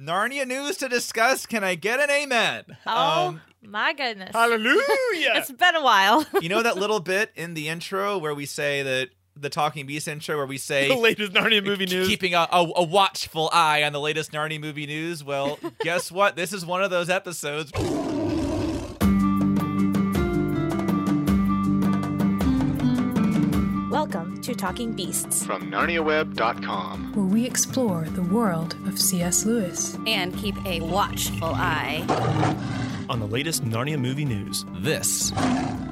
Narnia news to discuss. Can I get an amen? Oh Um, my goodness. Hallelujah. It's been a while. you know that little bit in the intro where we say that the Talking Beast intro where we say the latest Narnia movie news. keeping a, a, a watchful eye on the latest Narnia movie news. Well, guess what? This is one of those episodes. Welcome to Talking Beasts from NarniaWeb.com. where we explore the world of C.S. Lewis. and keep a watchful eye. on the latest Narnia movie news. This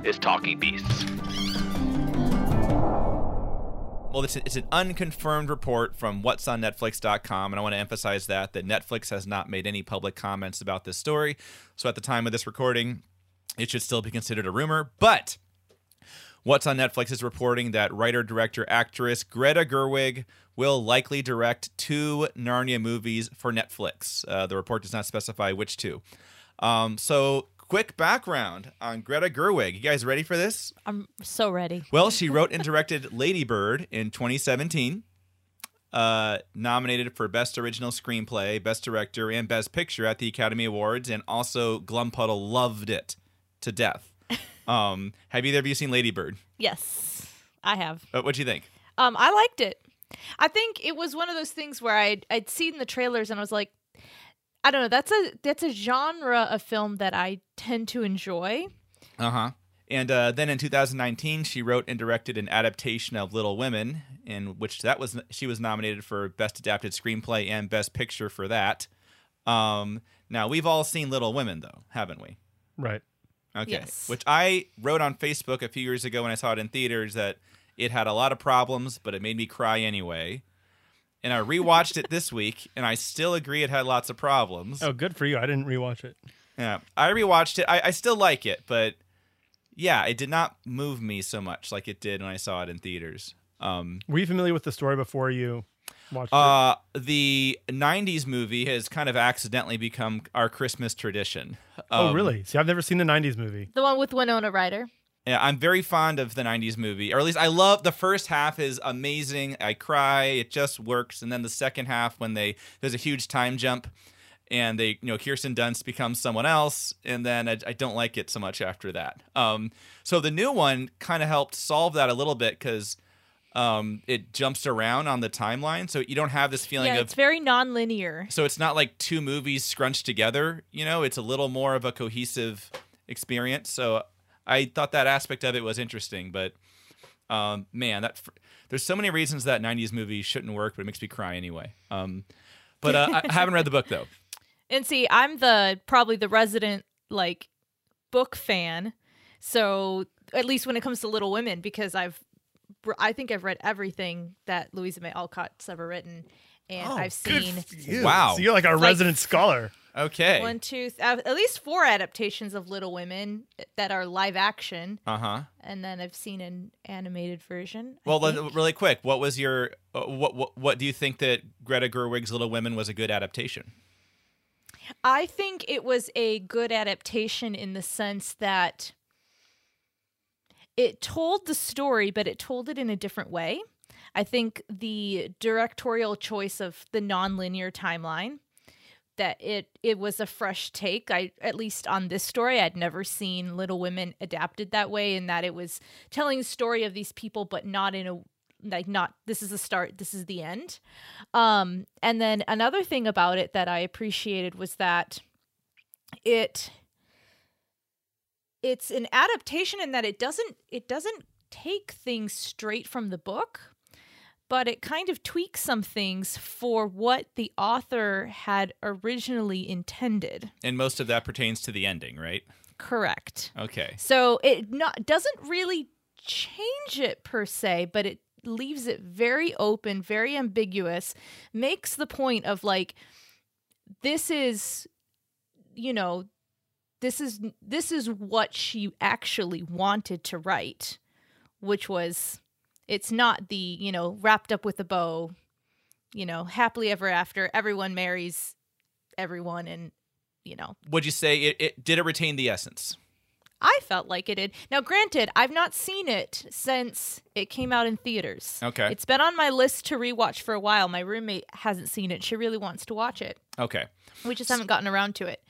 Is Talking Beasts. Well, it's, it's an unconfirmed report from what's on Netflix.com, and I want to emphasize that that Netflix has not made any public comments about this story. So at the time of this recording, it should still be considered a rumor. But what's on Netflix is reporting that writer, director, actress Greta Gerwig will likely direct two Narnia movies for Netflix. Uh, the report does not specify which two. Um, so, quick background on Greta Gerwig. You guys ready for this? I'm so ready. Well, she wrote and directed Lady Bird in 2017. Uh, nominated for Best Original Screenplay, Best Director, and Best Picture at the Academy Awards, and also Glumpuddle loved it to death. Um, have either of you seen Lady Bird? Yes, I have. Uh, what do you think? Um, I liked it. I think it was one of those things where I'd I'd seen the trailers and I was like, I don't know. That's a that's a genre of film that I tend to enjoy. Uh huh. And uh, then in 2019, she wrote and directed an adaptation of Little Women, in which that was she was nominated for Best Adapted Screenplay and Best Picture for that. Um, now we've all seen Little Women, though, haven't we? Right. Okay. Yes. Which I wrote on Facebook a few years ago when I saw it in theaters that it had a lot of problems, but it made me cry anyway. And I rewatched it this week, and I still agree it had lots of problems. Oh, good for you. I didn't rewatch it. Yeah, I rewatched it. I, I still like it, but yeah, it did not move me so much like it did when I saw it in theaters. Um, Were you familiar with the story before you watched it? Uh, the '90s movie has kind of accidentally become our Christmas tradition. oh, Um, really? See, I've never seen the '90s movie. The one with Winona Ryder. Yeah, I'm very fond of the '90s movie, or at least I love the first half is amazing. I cry, it just works, and then the second half when they there's a huge time jump, and they you know Kirsten Dunst becomes someone else, and then I, I don't like it so much after that. Um, so the new one kind of helped solve that a little bit because um, it jumps around on the timeline, so you don't have this feeling Yeah, of it's very non-linear. so it's not like two movies scrunched together, you know, it's a little more of a cohesive experience. So I thought that aspect of it was interesting, but um, man, that there's so many reasons that 90s movie shouldn't work, but it makes me cry anyway. Um, but uh, I haven't read the book though. And see, I'm the probably the resident like book fan. So at least when it comes to Little Women, because I've I think I've read everything that Louisa May Alcott's ever written, and I've seen Wow. So you're like our Like- resident scholar. Okay. one, two, th- uh, at least four adaptations of Little Women that are live action, Uh huh. and then I've seen an animated version. Well, then, really quick, what was your uh, what, what what do you think that Greta Gerwig's Little Women was a good adaptation? I think it was a good adaptation in the sense that it told the story, but it told it in a different way. I think the directorial choice of the nonlinear timeline that it it was a fresh take. I at least on this story, I'd never seen Little Women adapted that way, in that it was telling the story of these people, but not in a like not this is the start, this is the end. Um, and then another thing about it that I appreciated was that it it's an adaptation in that it doesn't it doesn't take things straight from the book but it kind of tweaks some things for what the author had originally intended And most of that pertains to the ending, right? correct Okay. so it not doesn't really change it per se, but it leaves it very open, very ambiguous, makes the point of like this is you know, this is this is what she actually wanted to write, which was it's not the, you know, wrapped up with a bow, you know, happily ever after, everyone marries everyone and you know, Would you say it, it did it retain the essence? I felt like it did. Now, granted, I've not seen it since it came out in theaters. Okay. It's been on my list to rewatch for a while. My roommate hasn't seen it. She really wants to watch it. Okay. We just haven't gotten around to it.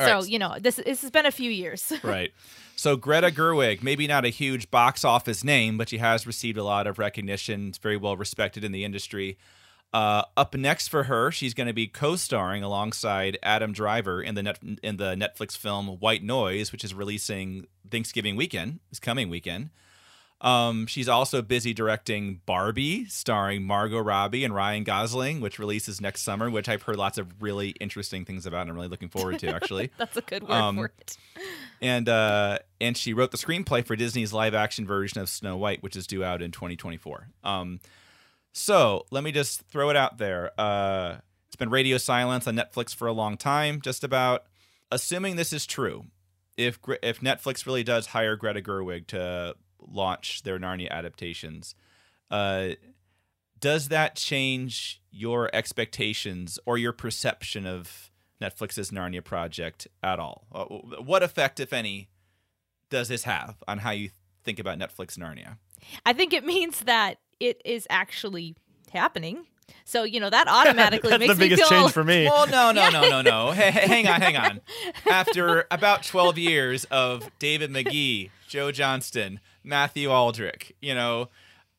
So, right. you know, this this has been a few years. right. So Greta Gerwig, maybe not a huge box office name, but she has received a lot of recognition. It's very well respected in the industry. Uh, up next for her, she's going to be co-starring alongside Adam Driver in the net, in the Netflix film White Noise, which is releasing Thanksgiving weekend, this coming weekend. Um, she's also busy directing Barbie, starring Margot Robbie and Ryan Gosling, which releases next summer, which I've heard lots of really interesting things about. and I'm really looking forward to actually. That's a good word Um, for it. and uh, and she wrote the screenplay for Disney's live action version of Snow White, which is due out in 2024. Um, so let me just throw it out there. Uh, it's been radio silence on Netflix for a long time. Just about assuming this is true, if if Netflix really does hire Greta Gerwig to launch their Narnia adaptations, uh, does that change your expectations or your perception of Netflix's Narnia project at all? Uh, What effect, if any, does this have on how you think about Netflix Narnia? I think it means that it is actually happening. So, you know, that automatically That's makes the biggest me feel change for me. Well, no, no, no, no, no. Hey, hang on, hang on. After about 12 years of David Magee, Joe Johnston, Matthew Aldrich, you know,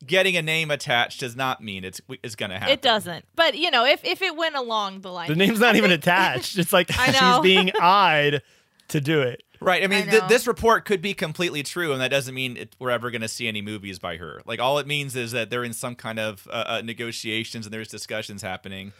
getting a name attached does not mean it's it's going to happen. It doesn't. But, you know, if if it went along the line. The name's not even attached. It's like she's being eyed to do it. Right. I mean, I th- this report could be completely true, and that doesn't mean it, we're ever going to see any movies by her. Like, all it means is that they're in some kind of uh, uh, negotiations and there's discussions happening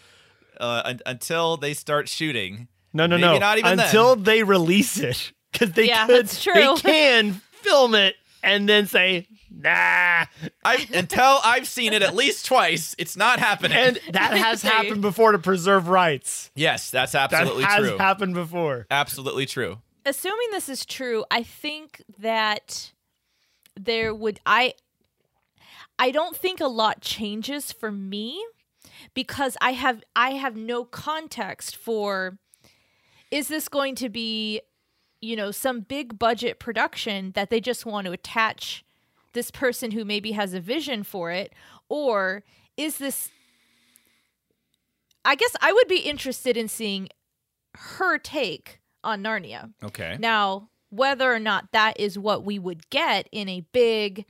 uh, un- until they start shooting. No, no, Maybe no. not even then. Until they release it, because they Yeah, could, that's true. they can film it and then say, nah. I, until I've seen it at least twice, it's not happening. And that has happened before to preserve rights. yes, that's absolutely That absolutely has true. happened before. absolutely true. assuming this is true, I think that there would I I don't think a lot changes for me because I have I have no context for is this going to be you know some big budget production that they just want to attach this person who maybe has a vision for it or is this I guess I would be interested in seeing her take on Narnia. Okay. Now, whether or not that is what we would get in a big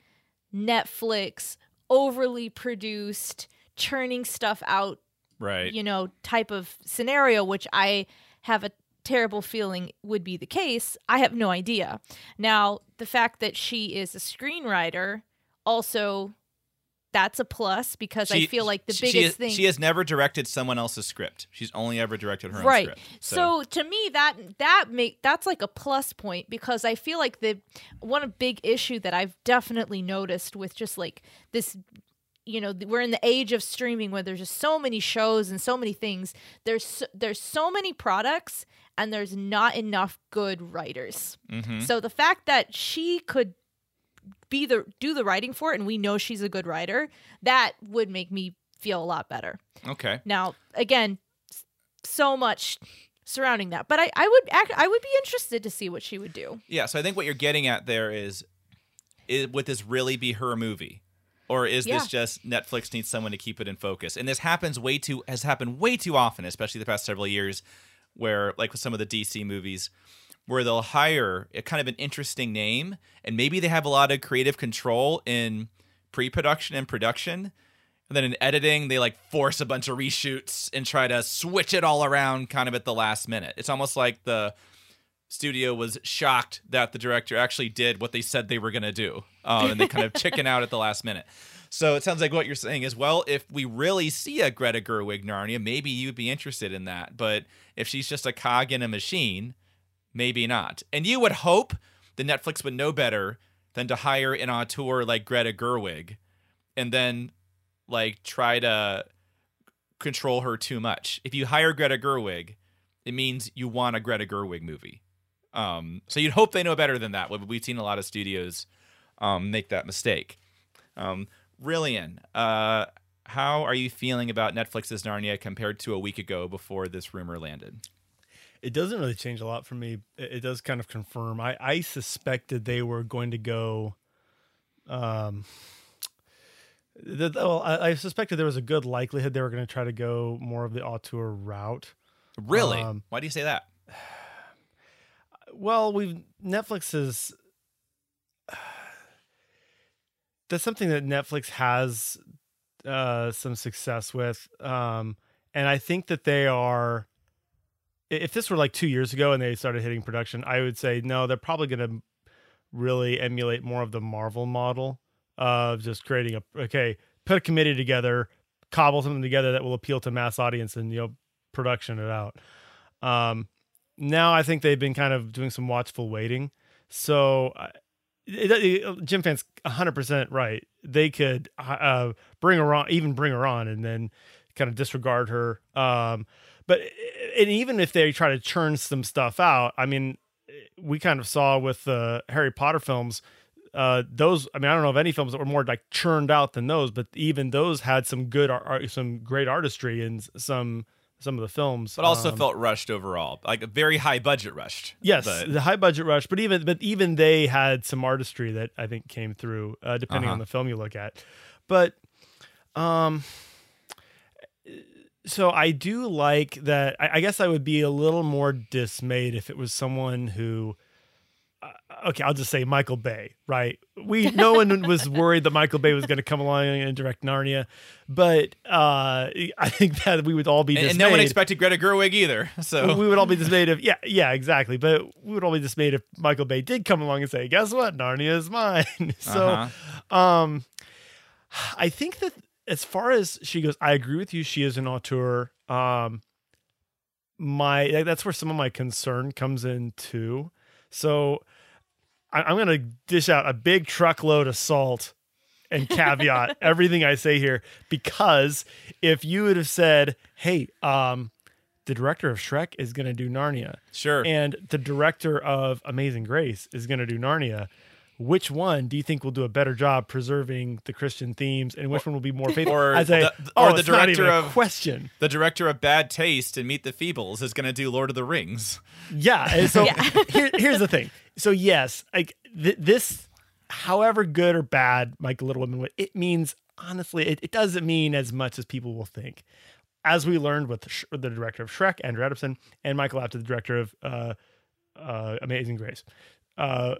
Netflix, overly produced, churning stuff out, right. you know, type of scenario, which I have a terrible feeling would be the case, I have no idea. Now, the fact that she is a screenwriter also that's a plus because I feel like the she- biggest she, has- thing She has never directed someone else's script. She's only ever directed her own right script. so. to me that that make that's like a plus point because i feel like the one big issue that i've definitely noticed with just like this you know we're in the age of streaming where there's just so many shows and so many things there's so, there's so many products and there's not enough good writers Mhm. so the fact that she could be the do the writing for it and we know she's a good writer that would make me feel a lot better okay. now, again, so much surrounding that, but I, I would act, I would be interested to see what she would do. Yeah, so I think what you're getting at there is, is would this really be her movie? Or is Yeah. this just Netflix needs someone to keep it in focus? And this happens way too has happened way too often, especially the past several years, where like with some of the DC movies, where they'll hire a kind of an interesting name and maybe they have a lot of creative control in pre-production and production. And then in editing, they like force a bunch of reshoots and try to switch it all around kind of at the last minute. It's almost like the studio was shocked that the director actually did what they said they were going to do. Um, and they kind of chicken out at the last minute. So it sounds like what you're saying is, well, if we really see a Greta Gerwig Narnia, maybe you'd be interested in that. But if she's just a cog in a machine, maybe not. And you would hope that Netflix would know better than to hire an auteur like Greta Gerwig and then like try to control her too much. If you hire Greta Gerwig, it means you want a Greta Gerwig movie. Um, so you'd hope they know better than that. We've seen a lot of studios um, make that mistake. Um, Rillian, uh, how are you feeling about Netflix's Narnia compared to a week ago before this rumor landed? It doesn't really change a lot for me. It, does kind of confirm. I, I suspected they were going to go. Um, the, well, I, I suspected there was a good likelihood they were going to try to go more of the auteur route. Really? Um, Why do you say that? Well, we've Netflix is that's something that Netflix has uh, some success with, um, and I think that they are. If this were like two years ago and they started hitting production, I would say no. They're probably going to really emulate more of the Marvel model of just creating a okay, put a committee together, cobble something together that will appeal to mass audience, and you know, production it out. Um, now I think they've been kind of doing some watchful waiting. So it, it, Jim Fan's 100% right. They could uh, bring her on, even bring her on, and then kind of disregard her. Um, but and even if they try to churn some stuff out, I mean, we kind of saw with the Harry Potter films. Uh, those, I mean, I don't know of any films that were more like churned out than those, but even those had some good, some great artistry and some some of the films. But also Um, felt rushed overall, like a very high budget rushed. Yes, But- the high budget rush, but even but even they had some artistry that I think came through, uh, depending Uh-huh. on the film you look at. But, um, so I do like that. I, I guess I would be a little more dismayed if it was someone who. Okay, I'll just say Michael Bay, right? We no one was worried that Michael Bay was going to come along and direct Narnia, but uh, I think that we would all be and, dismayed and no one expected Greta Gerwig either. So we would all be dismayed if yeah yeah exactly but we would all be dismayed if michael bay did come along and say guess what narnia is mine so Uh-huh. um i think that as far as she goes i agree with you she is an auteur um my that's where some of my concern comes in too so I, i'm gonna dish out a big truckload of salt and caveat everything i say here because if you would have said hey um the director of Shrek is going to do Narnia, sure. and the director of Amazing Grace is going to do Narnia. Which one do you think will do a better job preserving the Christian themes, and which one will be more faithful? or I say, the- the- oh, or the it's not even director of- question. the director of Bad Taste and Meet the Feebles is going to do Lord of the Rings. Yeah. And so Yeah. here, here's the thing. So yes, like th- this, however good or bad Michael Little Women, it means honestly, it, it doesn't mean as much as people will think. As we learned with Sh- the director of Shrek, Andrew Adamson, and Michael Apted, the director of uh, uh, Amazing Grace, uh,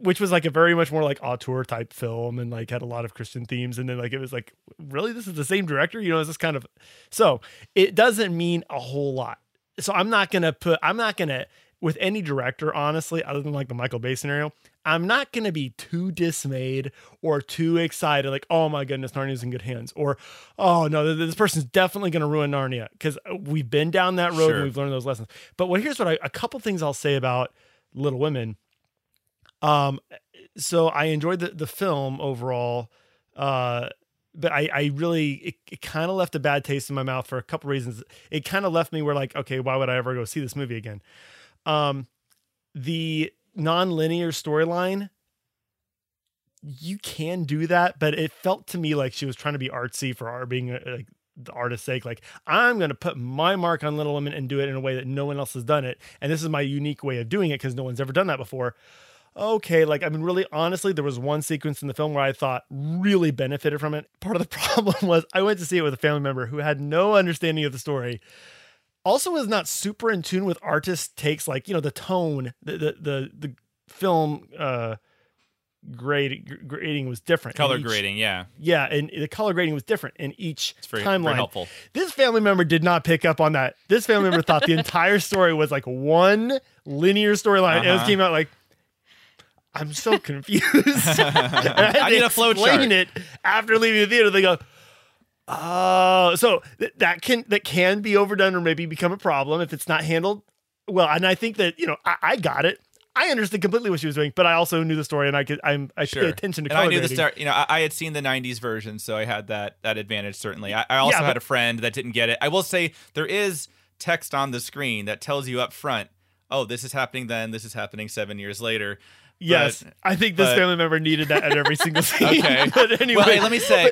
which was like a very much more like auteur type film and like had a lot of Christian themes. And then like it was like, really, this is the same director? You know, is this kind of so it doesn't mean a whole lot. So I'm not gonna put I'm not gonna with any director, honestly, other than like the Michael Bay scenario, I'm not gonna be too dismayed or too excited, like, oh my goodness, Narnia's in good hands, or oh no, this person's definitely gonna ruin Narnia. Because we've been down that road Sure. and we've learned those lessons. But what here's what I a couple things I'll say about Little Women. Um so I enjoyed the, the film overall. Uh but I, I really it, it kind of left a bad taste in my mouth for a couple reasons. It kind of left me where like, okay, why would I ever go see this movie again? Um the non-linear storyline you can do that, but it felt to me like she was trying to be artsy for art being uh, like the artist's sake. Like I'm going to put my mark on Little Women and do it in a way that no one else has done it, and this is my unique way of doing it because no one's ever done that before. Okay, like I mean, really, honestly, there was one sequence in the film where I thought really benefited from it. Part of the problem was I went to see it with a family member who had no understanding of the story. Also, was not super in tune with artist takes, like you know the tone, the the the, the film uh grade grading was different. Color each- grading, yeah. yeah, and the color grading was different in each It's very, timeline. very helpful. This family member did not pick up on that. This family member thought the entire story was like one linear storyline. And it Uh-huh. came out like, I'm so confused. I, I need a flow chart. it after leaving the theater. They go, oh, so th- that can that can be overdone or maybe become a problem if it's not handled well. And I think that you know I, I got it. I understood completely what she was doing, but I also knew the story and I could I'm I Sure. pay attention to and I knew the start. You know, I, I had seen the '90s version, so I had that that advantage. Certainly, I, I also Yeah, had a friend that didn't get it. I will say there is text on the screen that tells you up front, "Oh, this is happening then. This is happening seven years later." Yes, But- I think this but- family member needed that at every single scene. Okay. but anyway, Well, hey, let me say,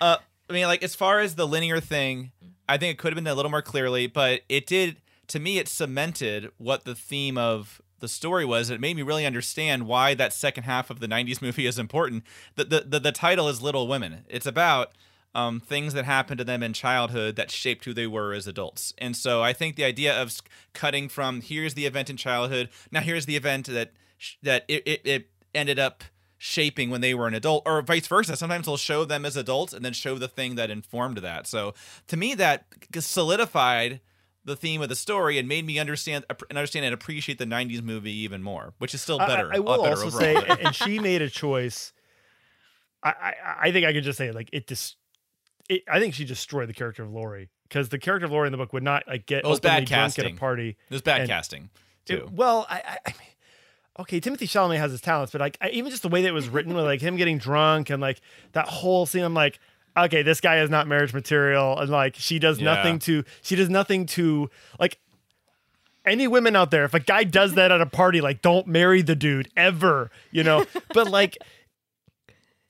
uh, I mean, like as far as the linear thing, I think it could have been a little more clearly, but it did to me, it cemented what the theme of the story was. It made me really understand why that second half of the '90s movie is important. The the the, the title is Little Women. It's about um, things that happened to them in childhood that shaped who they were as adults. And so I think the idea of cutting from here's the event in childhood, now here's the event that sh- that it, it, it ended up shaping when they were an adult, or vice versa. Sometimes they'll show them as adults and then show the thing that informed that. So to me, that solidified the theme of the story and made me understand and understand and appreciate the '90s movie even more, which is still better. I, I will better also overall. say, and she made a choice. I, I, I think I could just say like it just. It, I think she destroyed the character of Laurie because the character of Laurie in the book would not like get It was bad drunk at casting. a party. it was bad and- casting It- too. well, I, I, I mean, okay, Timothée Chalamet has his talents, but like I, even just the way that it was written, with like him getting drunk and like that whole scene, I'm like, okay, this guy is not marriage material, and like she does Yeah. nothing to, she does nothing to like. Any women out there, if a guy does that at a party, like don't marry the dude ever, you know. but like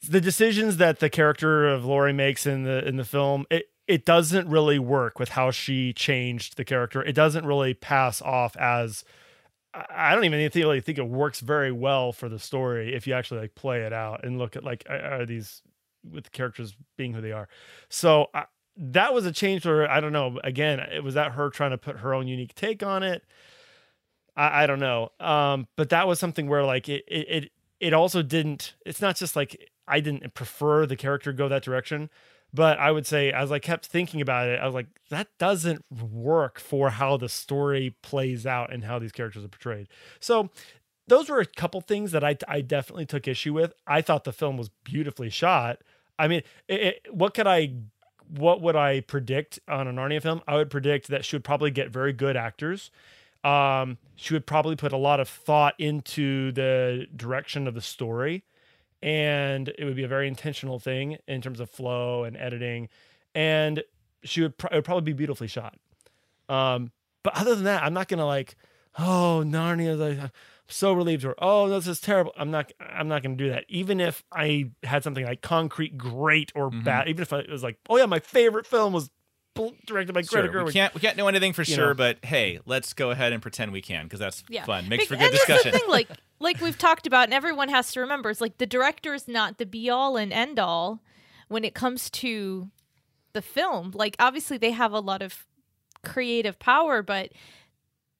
the decisions that the character of Laurie makes in the in the film, it it doesn't really work with how she changed the character. It doesn't really pass off as I don't even think, think it works very well for the story if you actually like play it out and look at like are these with the characters being who they are. So I, that was a change where I don't know. Again, it was that her trying to put her own unique take on it. I, I don't know. Um, but that was something where like it it it also didn't. It's not just like I didn't prefer the character go that direction, but I would say as I kept thinking about it, I was like, that doesn't work for how the story plays out and how these characters are portrayed. So those were a couple things that I I definitely took issue with. I thought the film was beautifully shot. I mean, it, it, what could I what would I predict on a Narnia film? I would predict that she would probably get very good actors. Um, she would probably put a lot of thought into the direction of the story, and it would be a very intentional thing in terms of flow and editing. And she would, pro- it would probably be beautifully shot. Um, but other than that, I'm not gonna like, oh Narnia, like, I'm so relieved, or oh this is terrible. I'm not, I'm not gonna do that. Even if I had something like concrete great or Mm-hmm. bad, even if I, it was like, oh yeah, my favorite film was directed by Sure, Greta Gerwig. we can't we can't know anything for You sure, know. but hey, let's go ahead and pretend we can because that's Yeah. fun. Makes Bec- for and good that's discussion. The thing, like like we've talked about, and everyone has to remember, it's like the director is not the be all and end all when it comes to the film. Like obviously they have a lot of creative power, but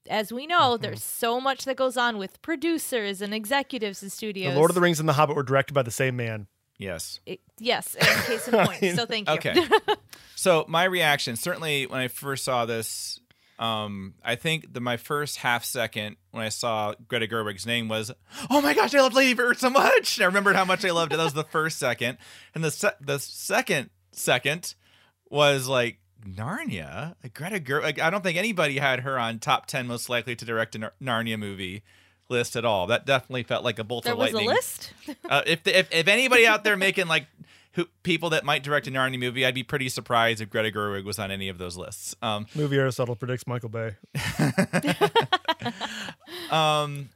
as we know, Mm-hmm. there's so much that goes on with producers and executives and studios. The Lord of the Rings and The Hobbit were directed by the same man. yes. It- yes, in case in point. so thank you. Okay. so my reaction, certainly when I first saw this, um, I think the my first half second when I saw Greta Gerwig's name was, "Oh my gosh, I love Lady Bird so much!" I remembered how much I loved it. That was the first second, and the se- the second second was like Narnia. Like Greta Gerwig. Like, I don't think anybody had her on top ten most likely to direct a Nar- Narnia movie list at all. That definitely felt like a bolt There of was a lightning. list. Uh, if, if if anybody out there making like who people that might direct a Narnia movie, I'd be pretty surprised if Greta Gerwig was on any of those lists. Um, Movie Aristotle predicts Michael Bay. um,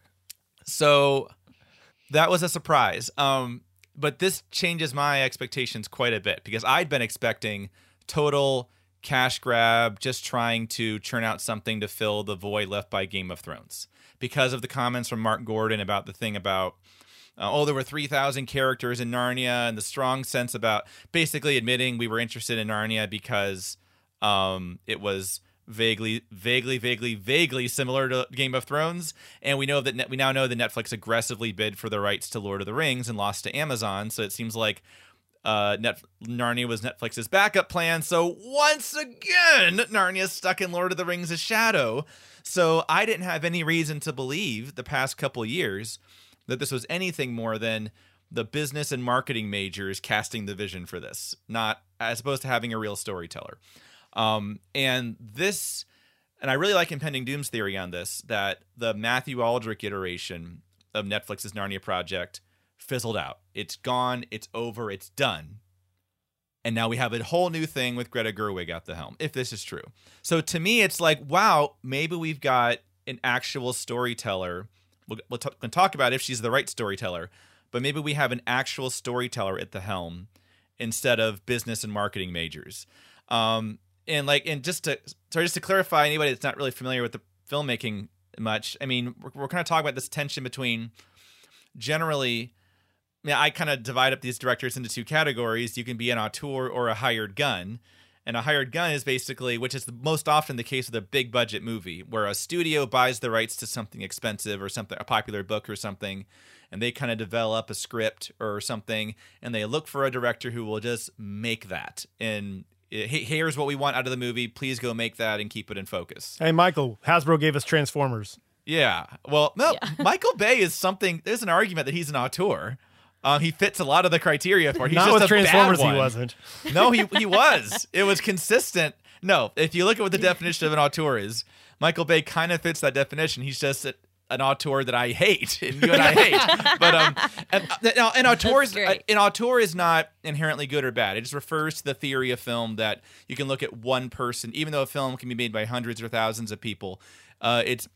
so that was a surprise. Um, but this changes my expectations quite a bit because I'd been expecting total cash grab, just trying to churn out something to fill the void left by Game of Thrones because of the comments from Mark Gordon about the thing about. Uh, oh, there were 3,000 characters in Narnia, and the strong sense about basically admitting we were interested in Narnia because um, it was vaguely, vaguely, vaguely, vaguely similar to Game of Thrones. And we know that net, we now know that Netflix aggressively bid for the rights to Lord of the Rings and lost to Amazon. So it seems like uh, Net- Narnia was Netflix's backup plan. So once again, Narnia's stuck in Lord of the Rings' shadow. So I didn't have any reason to believe the past couple years that this was anything more than the business and marketing majors casting the vision for this, not as opposed to having a real storyteller. Um, and this, and I really like impending doom's theory on this that the Matthew Aldrich iteration of Netflix's Narnia project fizzled out. It's gone. It's over. It's done. And now we have a whole new thing with Greta Gerwig at the helm, if this is true. So to me, it's like, wow, maybe we've got an actual storyteller. We'll, t- we'll talk about if she's the right storyteller, but maybe we have an actual storyteller at the helm instead of business and marketing majors. Um, and like and just to sorry just to clarify anybody that's not really familiar with the filmmaking much i mean we're, we're kind of talking about this tension between generally i kind of divide up these directors into two categories you can be an auteur or a hired gun and a hired gun is basically which is the, most often the case with a big budget movie where a studio buys the rights to something expensive or something a popular book or something and they kind of develop a script or something and they look for a director who will just make that. And eh, "Hey, here's what we want out of the movie please go make that and keep it in focus. Hey, Michael, Hasbro gave us Transformers. yeah well no michael bay is something there's an argument that he's an auteur um, he fits a lot of the criteria for it. He's Not just with a bad Transformers, he wasn't. No, he he was. It was consistent. No, if you look at what the definition of an auteur is, Michael Bay kind of fits that definition. He's just a, an auteur that I hate, and you and I hate. But um, and, now an auteur is great. an auteur is not inherently good or bad. It just refers to the theory of film that you can look at one person, even though a film can be made by hundreds or thousands of people. Uh, it's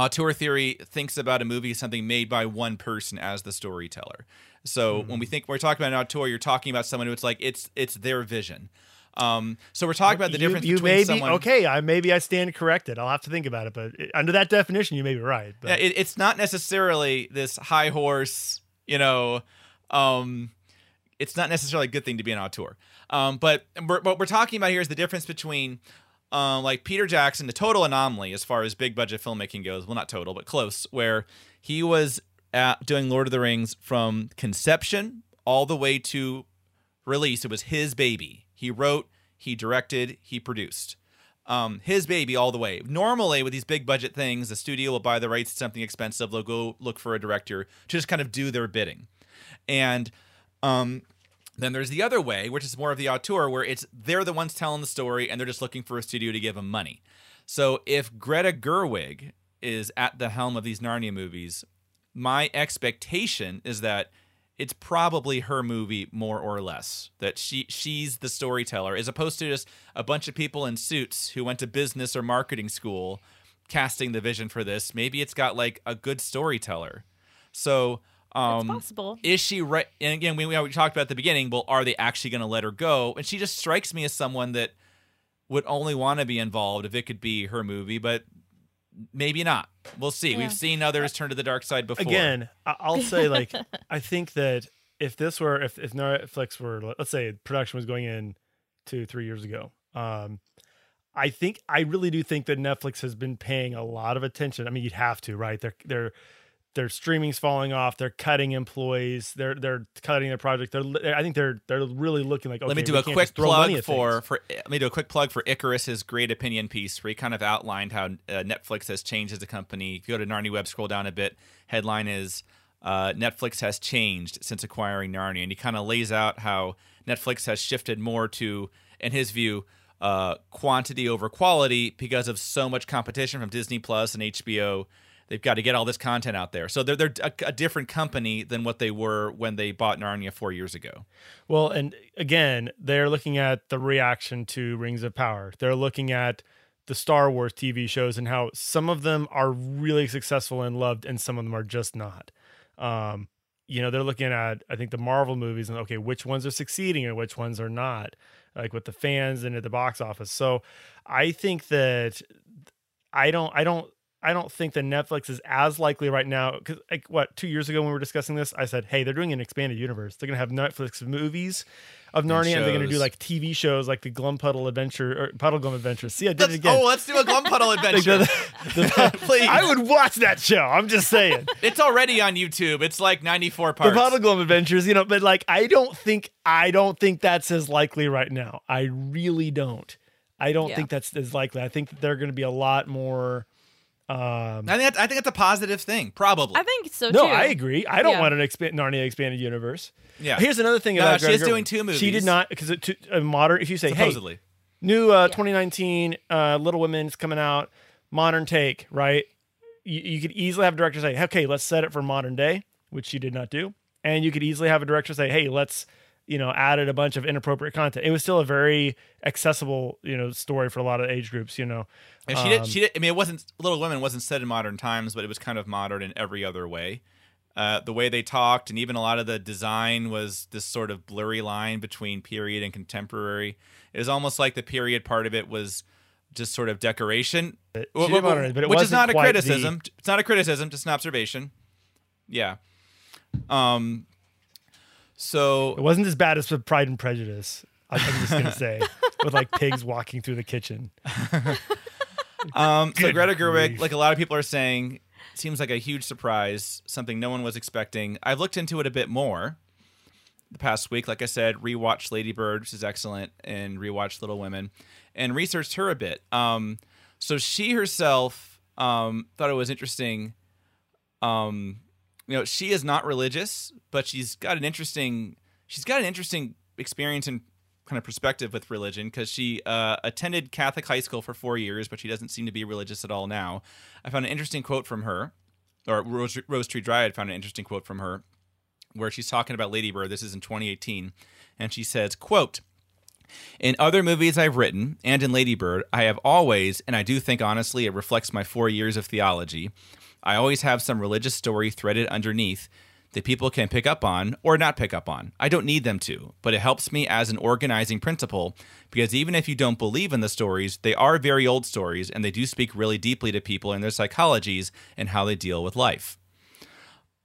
auteur theory thinks about a movie as something made by one person as the storyteller. So when we think we're talking about an auteur, you're talking about someone who it's like it's it's their vision. Um, so we're talking about the you, difference you between may be someone. okay. I maybe I stand corrected. I'll have to think about it, but it- under that definition, you may be right. But Yeah, it, it's not necessarily this high horse, you know. Um, it's not necessarily a good thing to be an auteur. Um, but we're, what we're talking about here is the difference between, um, like Peter Jackson, the total anomaly as far as big budget filmmaking goes. Well, not total, but close. Where he was at doing Lord of the Rings from conception all the way to release. It was his baby. He wrote, he directed, he produced um, his baby all the way. Normally, with these big budget things, the studio will buy the rights to something expensive. They'll go look for a director to just kind of do their bidding. And um, then there's the other way, which is more of the auteur, where it's they're the ones telling the story and they're just looking for a studio to give them money. So if Greta Gerwig is at the helm of these Narnia movies, my expectation is that it's probably her movie more or less that she she's the storyteller as opposed to just a bunch of people in suits who went to business or marketing school casting the vision for this maybe it's got like a good storyteller so um possible. is she right and again we, we talked about at the beginning well are they actually going to let her go and she just strikes me as someone that would only want to be involved if it could be her movie but maybe not we'll see Yeah. we've seen others turn to the dark side before again, I- I'll say like I think that if this were if if Netflix were let's say production was going in two three years ago, um, I think I really do think that Netflix has been paying a lot of attention. I mean, you'd have to, right? They're they're their streaming's falling off. They're cutting employees. They're they're cutting their project. They're I think they're they're really looking like okay, let me do a quick just throw money plug for for let me do a quick plug for Icarus's great opinion piece where he kind of outlined how uh, Netflix has changed as a company. If you go to Narnia Web, scroll down a bit. Headline is uh, Netflix has changed since acquiring Narnia, and he kind of lays out how Netflix has shifted more to, in his view, uh, quantity over quality because of so much competition from Disney Plus and HBO. They've got to get all this content out there, so they're they're a, a different company than what they were when they bought Narnia four years ago. Well, and again, they're looking at the reaction to Rings of Power. They're looking at the Star Wars TV shows and how some of them are really successful and loved, and some of them are just not. Um, you know, they're looking at I think the Marvel movies and okay, which ones are succeeding and which ones are not, like with the fans and at the box office. So, I think that I don't, I don't. I don't think that Netflix is as likely right now because, like, what two years ago when we were discussing this, I said, "Hey, they're doing an expanded universe. They're gonna have Netflix movies of Narnia, and they're gonna do like TV shows, like the Glumpuddle Adventure or Puddleglum Adventures." See, I did it again. Oh, let's do a Glumpuddle Like, adventure. the- the- Please. I would watch that show. I'm just saying. It's already on YouTube. It's like 94 parts. the parts. Puddle Glum Adventures, you know, but like I don't think I don't think that's as likely right now. I really don't. I don't Yeah. think that's as likely. I think that they're going to be a lot more. Um, I think that's, I think that's a positive thing. Probably. I think so too. no, too. I agree. I don't Yeah. want an expand Narnia expanded universe. yeah. Here's another thing No, about she Greta is doing two movies. She did not because it a modern. If you say, supposedly. "Hey, new uh, 2019 uh, Little Women's coming out, modern take," right? You, you could easily have a director say, "Okay, let's set it for modern day," which she did not do, and you could easily have a director say, "Hey, let's." You know, added a bunch of inappropriate content. It was still a very accessible, you know, story for a lot of age groups. You know, And she did. Um, She did. I mean, it wasn't Little Women wasn't set in modern times, but it was kind of modern in every other way. Uh, the way they talked, and even a lot of the design was this sort of blurry line between period and contemporary. It was almost like the period part of it was just sort of decoration, She Wh- did wh- modernize but it which is not a quite the- criticism. It's not a criticism, just an observation. Yeah. Um. So It wasn't as bad as with Pride and Prejudice. I'm just gonna say, with like pigs walking through the kitchen. Um, so Greta Gerwig, grief. like a lot of people are saying, seems like a huge surprise, something no one was expecting. I've looked into it a bit more the past week. Like I said, rewatched Lady Bird, which is excellent, and rewatched Little Women, and researched her a bit. Um, so she herself um, thought it was interesting. Um, you know, she is not religious, but she's got an interesting. She's got an interesting experience and kind of perspective with religion because she uh, attended Catholic high school for four years, but she doesn't seem to be religious at all now. I found an interesting quote from her, or Rose, Rose Tree Dryad found an interesting quote from her, where she's talking about Lady Bird. This is in 2018, and she says, "quote." In other movies I've written, and in Lady Bird, I have always, and I do think honestly it reflects my four years of theology, I always have some religious story threaded underneath that people can pick up on or not pick up on. I don't need them to, but it helps me as an organizing principle because even if you don't believe in the stories, they are very old stories and they do speak really deeply to people and their psychologies and how they deal with life.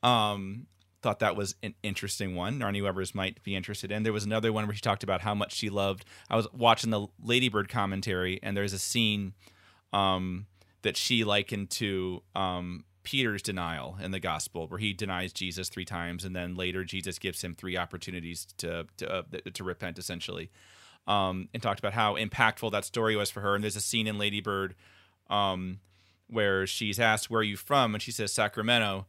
Um, thought that was an interesting one. Narnia Webbers might be interested in. There was another one where she talked about how much she loved. I was watching the Lady Bird commentary, and there's a scene um, that she likened to um, Peter's denial in the gospel, where he denies Jesus three times, and then later Jesus gives him three opportunities to to, uh, to repent, essentially. Um, and talked about how impactful that story was for her. And there's a scene in Lady Bird um, where she's asked, "Where are you from?" and she says Sacramento,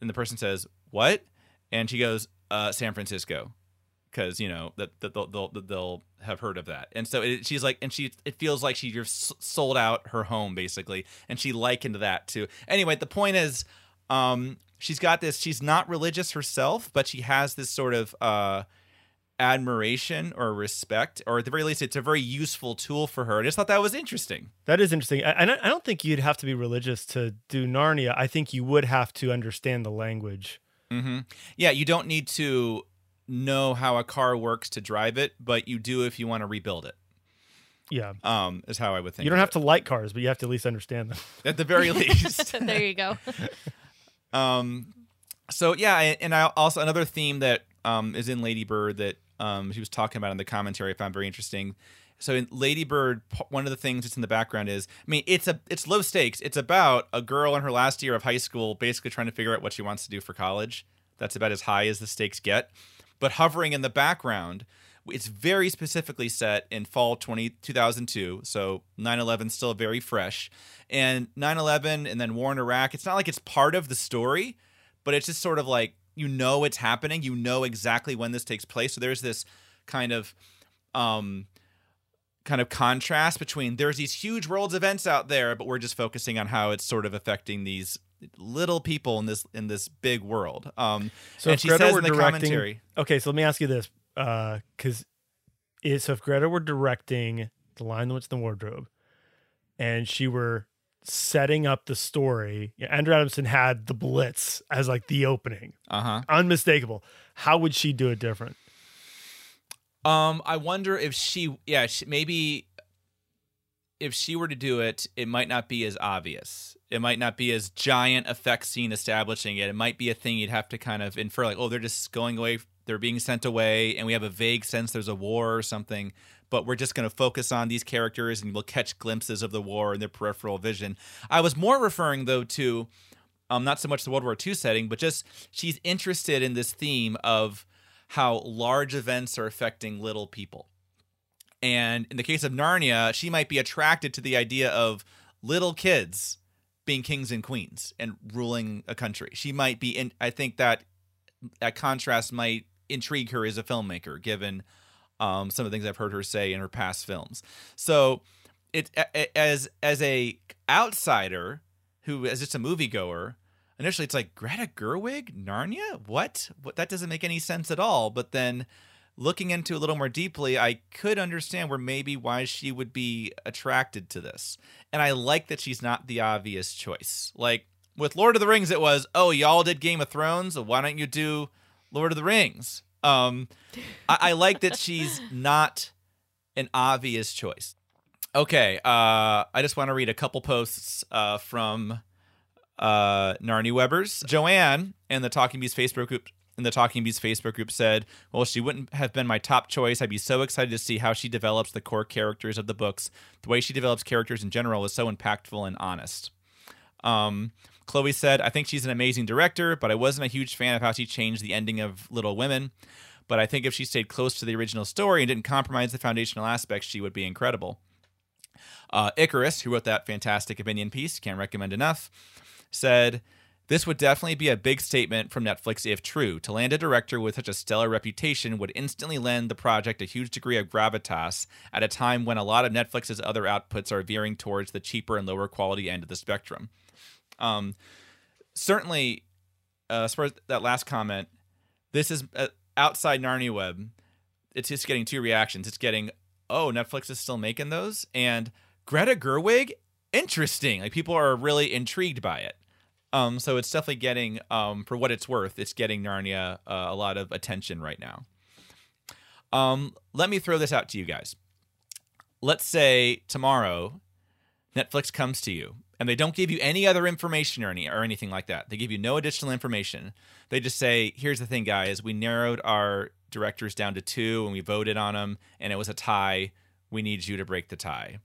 and the person says, "What?" and she goes, uh, "San Francisco," because you know that that they'll, they'll they'll have heard of that. And so it, she's like, and she it feels like she just sold out her home basically, and she likened that to. Anyway, the point is, um, she's got this. She's not religious herself, but she has this sort of uh, admiration or respect, or at the very least, it's a very useful tool for her. I just thought that was interesting. That is interesting. I, I don't- think you'd have to be religious to do Narnia. I think you would have to understand the language. hmm Yeah, you don't need to know how a car works to drive it, but you do if you want to rebuild it. Yeah. Um, is how I would think. You don't of have to like cars, but you have to at least understand them. at the very least. there you go. um, so yeah, and I also another theme that um is in Lady Bird that um she was talking about in the commentary I found very interesting. So in Lady Bird, one of the things that's in the background is, I mean, it's a it's low stakes. It's about a girl in her last year of high school, basically trying to figure out what she wants to do for college. That's about as high as the stakes get. But hovering in the background, it's very specifically set in fall 20, 2002. So 9 11 still very fresh. And 9 11 and then war in Iraq, it's not like it's part of the story, but it's just sort of like you know it's happening. You know exactly when this takes place. So there's this kind of. Um, kind of contrast between there's these huge world events out there but we're just focusing on how it's sort of affecting these little people in this in this big world um So and if she Greta says were in the directing, commentary okay, so let me ask you this, because so if Greta were directing the Lion the Witch, and the Wardrobe, and she were setting up the story, Andrew Adamson had the Blitz as like the opening, uh-huh unmistakable. How would she do it different? Um, I wonder if she, yeah, she, maybe if she were to do it, it might not be as obvious. It might not be as giant effect scene establishing it. It might be a thing you'd have to kind of infer, like, oh, they're just going away, they're being sent away, and we have a vague sense there's a war or something. But we're just going to focus on these characters, and we'll catch glimpses of the war in their peripheral vision. I was more referring though to, um, not so much the World War II setting, but just she's interested in this theme of how large events are affecting little people. And in the case of Narnia, she might be attracted to the idea of little kids being kings and queens and ruling a country. She might be in I think that that contrast might intrigue her as a filmmaker given um, some of the things I've heard her say in her past films. So it as as a outsider who is just a moviegoer, initially it's like Greta Gerwig, Narnia? What? What that doesn't make any sense at all. But then looking into a little more deeply, I could understand where maybe why she would be attracted to this. And I like that she's not the obvious choice. Like with Lord of the Rings, it was, oh, y'all did Game of Thrones. So why don't you do Lord of the Rings? Um, I, I like that she's not an obvious choice. Okay, uh, I just want to read a couple posts uh, from uh, Narnia Webbers. Joanne and the Talking Beasts Facebook group in the Talking Beasts Facebook group said, "Well, she wouldn't have been my top choice. I'd be so excited to see how she develops the core characters of the books. The way she develops characters in general is so impactful and honest." Um, Chloe said, "I think she's an amazing director, but I wasn't a huge fan of how she changed the ending of Little Women." But I think if she stayed close to the original story and didn't compromise the foundational aspects, she would be incredible. Uh, Icarus, who wrote that fantastic opinion piece, can't recommend enough, said, This would definitely be a big statement from Netflix if true. To land a director with such a stellar reputation would instantly lend the project a huge degree of gravitas at a time when a lot of Netflix's other outputs are veering towards the cheaper and lower quality end of the spectrum. Um, certainly, uh, as far as that last comment, this is uh, outside Narnia Web. It's just getting two reactions. It's getting, oh, Netflix is still making those, and Greta Gerwig, interesting. Like people are really intrigued by it. Um, so it's definitely getting, um, for what it's worth, it's getting Narnia uh, a lot of attention right now. Um, let me throw this out to you guys. Let's say tomorrow, Netflix comes to you and they don't give you any other information or any or anything like that. They give you no additional information. They just say, "Here's the thing, guys. We narrowed our directors down to two, and we voted on them, and it was a tie. We need you to break the tie."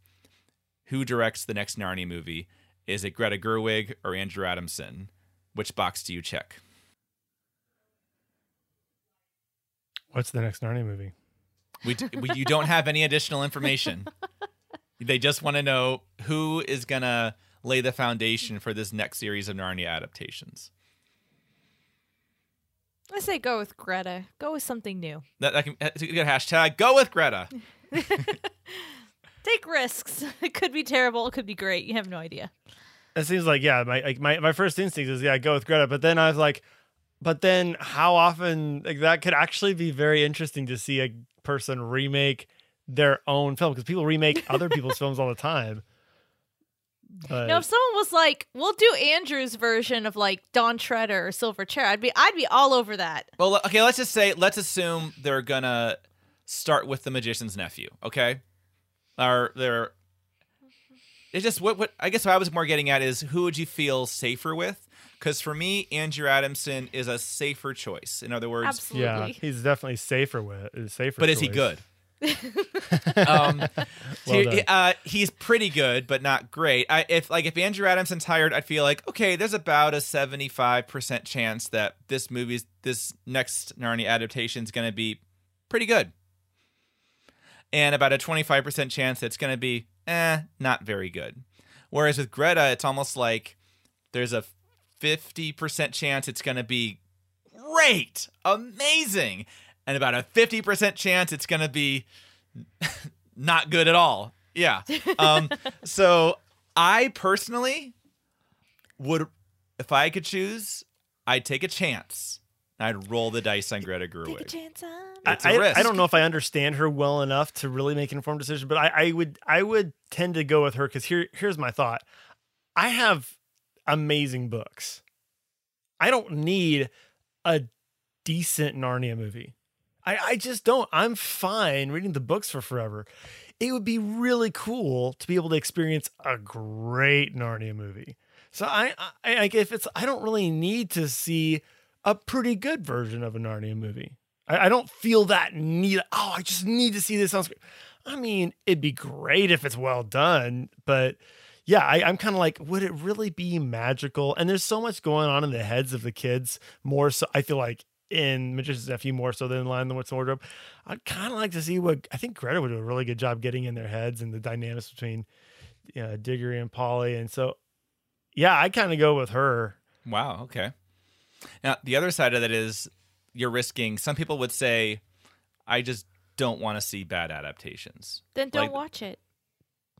Who directs the next Narnia movie? Is it Greta Gerwig or Andrew Adamson? Which box do you check? What's the next Narnia movie? We, we you don't have any additional information. They just want to know who is gonna lay the foundation for this next series of Narnia adaptations. I say go with Greta. Go with something new. That, that can uh, that's a good hashtag. Go with Greta. Take risks. It could be terrible. It could be great. You have no idea. It seems like yeah, my like my, my first instinct is yeah, go with Greta, but then I was like, but then how often like that could actually be very interesting to see a person remake their own film because people remake other people's films all the time. But Now, if someone was like, "We'll do Andrew's version of like Dawn Treader or Silver Chair," I'd be, I'd be all over that. Well, okay, let's just say, let's assume they're gonna start with the magician's nephew. Okay, or they're. It's just what what I guess what I was more getting at is who would you feel safer with? Because for me, Andrew Adamson is a safer choice. In other words, Absolutely. yeah, he's definitely safer with is safer. but is he good? um, Well he- uh, he's pretty good, but not great. I, if like if Andrew Adamson's hired, I'd feel like okay, there's about a seventy five percent chance that this movie's this next Narnia adaptation is going to be pretty good, and about a twenty five percent chance that it's going to be eh, not very good. Whereas with Greta, it's almost like there's a fifty percent chance it's going to be great, amazing, and about a fifty percent chance it's going to be not good at all. Yeah. Um, so I personally would, if I could choose, I'd take a chance. I'd roll the dice on Greta Take a Gerwig. chance on. It's a I, I- risk. I don't know if I understand her well enough to really make an informed decision, but I, I would I would tend to go with her because here here's my thought. I have amazing books. I don't need a decent Narnia movie. I, I just don't. I'm fine reading the books for forever. It would be really cool to be able to experience a great Narnia movie. So I, I like if it's I don't really need to see a pretty good version of a Narnia movie. I, I don't feel that need. Oh, I just need to see this on screen. I mean, it'd be great if it's well done, but yeah, I, I'm kind of like, would it really be magical? And there's so much going on in the heads of the kids. More so, I feel like in Magician's Nephew more so than in Lion the Witch Wardrobe. I'd kind of like to see what I think Greta would do a really good job getting in their heads and the dynamics between you know, Diggory and Polly. And so, yeah, I kind of go with her. Wow. Okay. Now the other side of that is you're risking. Some people would say, "I just don't want to see bad adaptations." Then don't Like- watch it.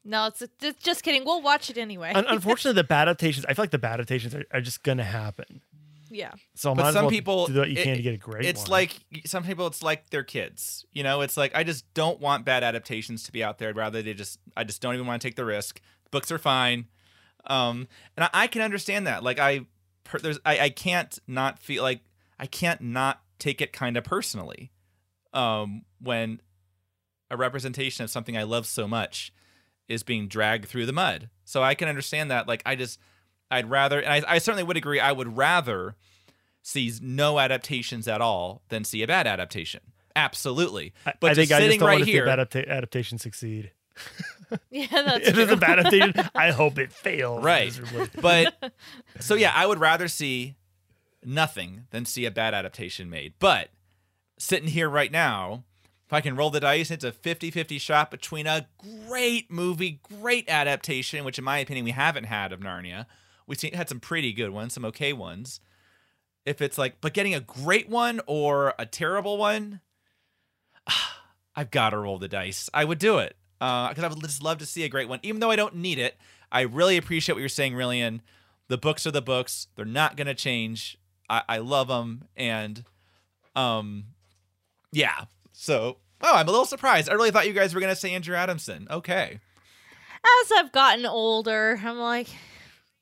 No, it's, it's just kidding. We'll watch it anyway. Un- unfortunately, the bad adaptations, I feel like the bad adaptations are, are just going to happen. yeah. So, But some well people, do what you it- can to get a great It's one. like some people. It's like their kids. You know, it's like I just don't want bad adaptations to be out there. I'd rather they just. I just don't even want to take the risk. Books are fine. Um, and I, I can understand that. Like I, per, there's I, I can't not feel like I can't not take it kind of personally. Um, when a representation of something I love so much is being dragged through the mud. So I can understand that. Like I just, I'd rather, and I, I certainly would agree. I would rather see no adaptations at all than see a bad adaptation. Absolutely. But I think just I sitting just don't right want to see here, a bad adapta- adaptation succeed. Yeah, that's if true. it's a bad adaptation, I hope it fails. Right. miserably. but so yeah, I would rather see nothing than see a bad adaptation made. But sitting here right now, if I can roll the dice, it's a 50-50 shot between a great movie, great adaptation, which in my opinion we haven't had of Narnia. We've seen had some pretty good ones, some okay ones. If it's like, but getting a great one or a terrible one, I've got to roll the dice. I would do it because I would just love to see a great one, even though I don't need it. I really appreciate what you're saying, Rillian. The books are the books; they're not going to change. I, I love them, and um, yeah. So, oh, I'm a little surprised. I really thought you guys were going to say Andrew Adamson. Okay, As I've gotten older, I'm like,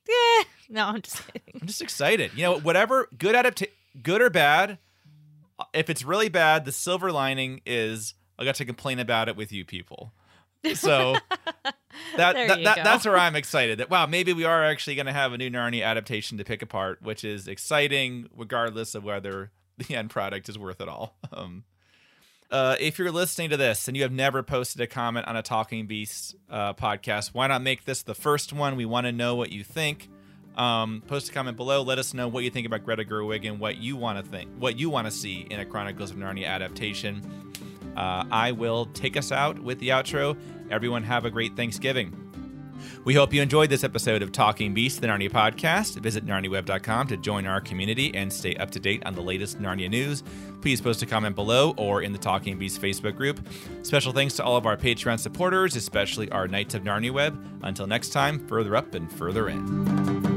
yeah. No, I'm just kidding. I'm just excited. You know, whatever good adaptation, good or bad. If it's really bad, the silver lining is I got to complain about it with you people. So that, that, that that's where I'm excited. That wow, maybe we are actually going to have a new Narnia adaptation to pick apart, which is exciting, regardless of whether the end product is worth it all. Um, uh, if you're listening to this and you have never posted a comment on a Talking Beast uh, podcast, why not make this the first one? We want to know what you think. Um, post a comment below. Let us know what you think about Greta Gerwig and what you want to think, what you want to see in a Chronicles of Narnia adaptation. Uh, I will take us out with the outro. Everyone have a great Thanksgiving. We hope you enjoyed this episode of Talking Beasts, the Narnia podcast. Visit narniaweb.com to join our community and stay up to date on the latest Narnia news. Please post a comment below or in the Talking Beasts Facebook group. Special thanks to all of our Patreon supporters, especially our Knights of Narnia Web. Until next time, further up and further in.